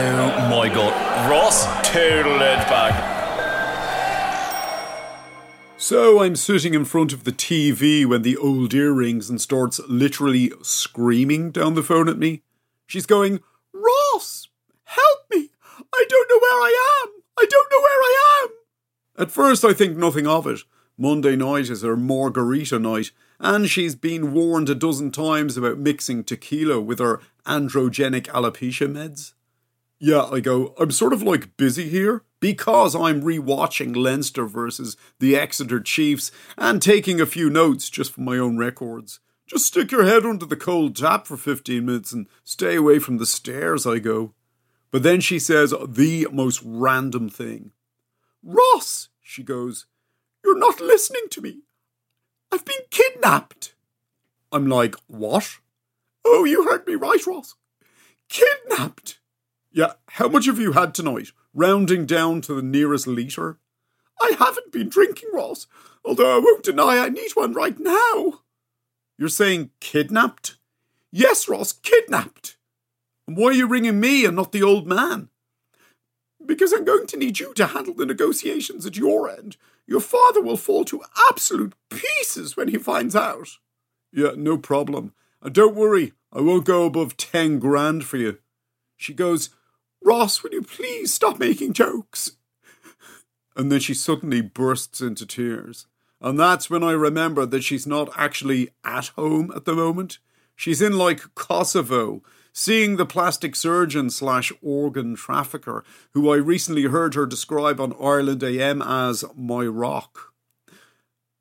Oh my god. Ross total back. So I'm sitting in front of the TV when the old ear rings and starts literally screaming down the phone at me. She's going, Ross, help me! I don't know where I am! I don't know where I am! At first, I think nothing of it. Monday night is her margarita night, and she's been warned a dozen times about mixing tequila with her androgenic alopecia meds. Yeah, I go, I'm sort of like busy here because I'm rewatching Leinster versus the Exeter Chiefs and taking a few notes just for my own records. Just stick your head under the cold tap for 15 minutes and stay away from the stairs, I go. But then she says the most random thing. Ross, she goes, you're not listening to me. I've been kidnapped. I'm like, what? Oh, you heard me right, Ross. Kidnapped. Yeah, how much have you had tonight? Rounding down to the nearest litre? I haven't been drinking, Ross, although I won't deny I need one right now. You're saying kidnapped? Yes, Ross, kidnapped. And why are you ringing me and not the old man? Because I'm going to need you to handle the negotiations at your end. Your father will fall to absolute pieces when he finds out. Yeah, no problem. And don't worry, I won't go above ten grand for you. She goes, Ross, will you please stop making jokes? And then she suddenly bursts into tears. And that's when I remember that she's not actually at home at the moment. She's in like Kosovo, seeing the plastic surgeon slash organ trafficker, who I recently heard her describe on Ireland AM as my rock.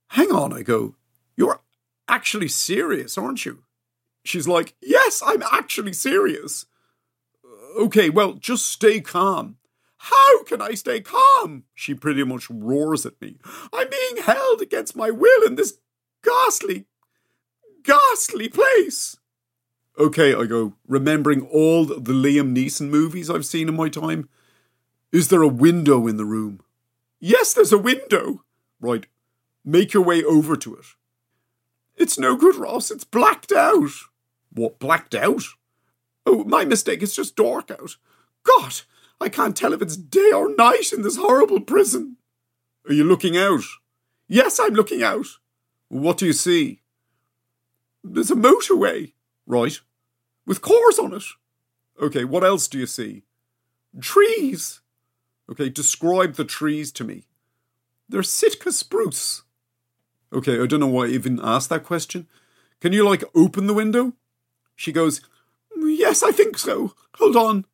Hang on, I go. You're actually serious, aren't you? She's like, Yes, I'm actually serious. Okay, well, just stay calm. How can I stay calm? She pretty much roars at me. I'm being held against my will in this ghastly, ghastly place. Okay, I go, remembering all the Liam Neeson movies I've seen in my time. Is there a window in the room? Yes, there's a window. Right, make your way over to it. It's no good, Ross. It's blacked out. What, blacked out? Oh, my mistake. It's just dark out. God, I can't tell if it's day or night in this horrible prison. Are you looking out? Yes, I'm looking out. What do you see? There's a motorway. Right. With cars on it. Okay, what else do you see? Trees. Okay, describe the trees to me. They're Sitka spruce. Okay, I don't know why I even asked that question. Can you, like, open the window? She goes, Yes, I think so. Hold on.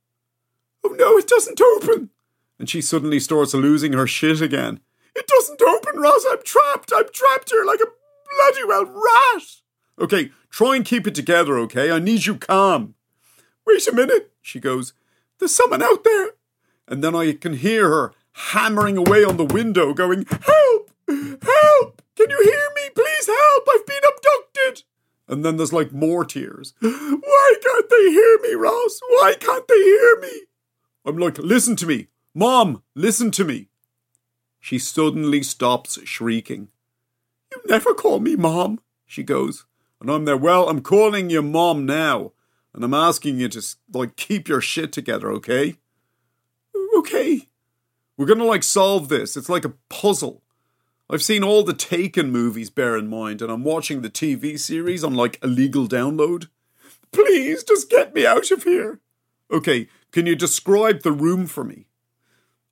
Oh no, it doesn't open. And she suddenly starts losing her shit again. It doesn't open, Ross. I'm trapped. I'm trapped here like a bloody well rat. Okay, try and keep it together, okay? I need you calm. Wait a minute, she goes. There's someone out there. And then I can hear her hammering away on the window, going, Help! Help! Can you hear me? Please help! I've been abducted! And then there's like more tears. Can't they hear me, Ross? Why can't they hear me? I'm like, listen to me. Mom, listen to me. She suddenly stops shrieking. You never call me mom, she goes. And I'm there, well, I'm calling you mom now. And I'm asking you to, like, keep your shit together, okay? Okay. We're gonna, like, solve this. It's like a puzzle. I've seen all the Taken movies, bear in mind, and I'm watching the TV series on like illegal download. Please, just get me out of here. Okay, can you describe the room for me?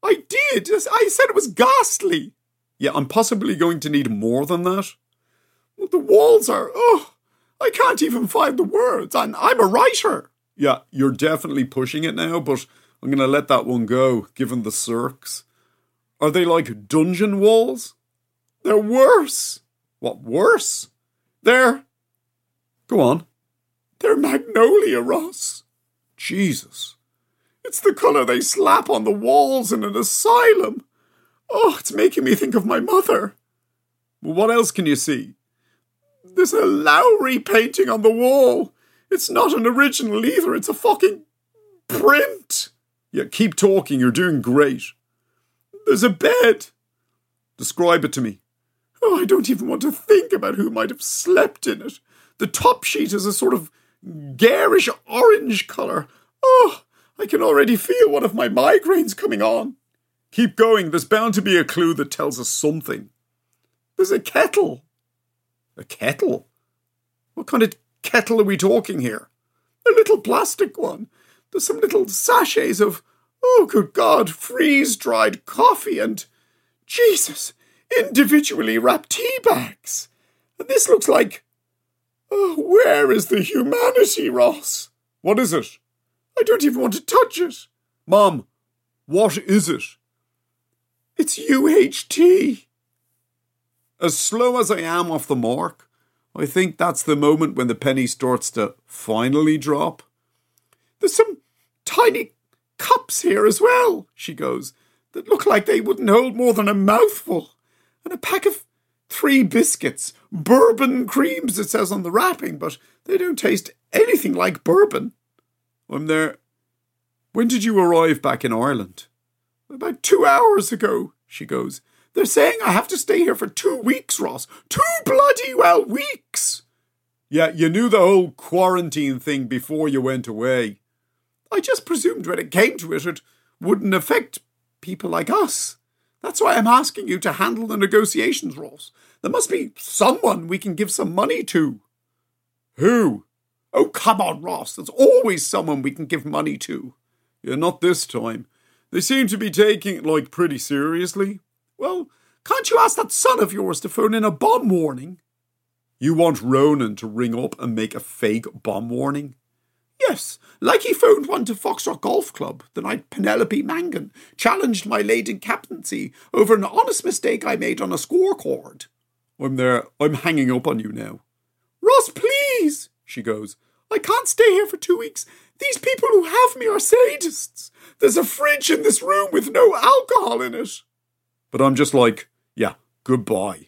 I did. I said it was ghastly. Yeah, I'm possibly going to need more than that. The walls are. Oh, I can't even find the words. I'm, I'm a writer. Yeah, you're definitely pushing it now, but I'm going to let that one go, given the circs. Are they like dungeon walls? They're worse. What, worse? They're. Go on. They're magnolia, Ross. Jesus. It's the colour they slap on the walls in an asylum. Oh, it's making me think of my mother. What else can you see? There's a Lowry painting on the wall. It's not an original either, it's a fucking print. Yeah, keep talking, you're doing great. There's a bed. Describe it to me. Oh, I don't even want to think about who might have slept in it. The top sheet is a sort of garish orange colour. Oh, I can already feel one of my migraines coming on. Keep going, there's bound to be a clue that tells us something. There's a kettle. A kettle? What kind of kettle are we talking here? A little plastic one. There's some little sachets of, oh, good God, freeze dried coffee and, Jesus, individually wrapped tea bags. And this looks like. Oh, where is the humanity, Ross? What is it? I don't even want to touch it. Mom, what is it? It's UHT. As slow as I am off the mark, I think that's the moment when the penny starts to finally drop. There's some tiny cups here as well, she goes, that look like they wouldn't hold more than a mouthful and a pack of three biscuits. Bourbon creams, it says on the wrapping, but they don't taste anything like bourbon. I'm there. When did you arrive back in Ireland? About two hours ago, she goes. They're saying I have to stay here for two weeks, Ross. Two bloody well weeks! Yeah, you knew the whole quarantine thing before you went away. I just presumed when it came to it, it wouldn't affect people like us. That's why I'm asking you to handle the negotiations, Ross. There must be someone we can give some money to. Who? Oh, come on, Ross. There's always someone we can give money to. Yeah, not this time. They seem to be taking it, like, pretty seriously. Well, can't you ask that son of yours to phone in a bomb warning? You want Ronan to ring up and make a fake bomb warning? Yes, like he phoned one to Foxrock Golf Club the night Penelope Mangan challenged my laden captaincy over an honest mistake I made on a scorecard. I'm there. I'm hanging up on you now. Ross, please, she goes. I can't stay here for two weeks. These people who have me are sadists. There's a fridge in this room with no alcohol in it. But I'm just like, yeah, goodbye.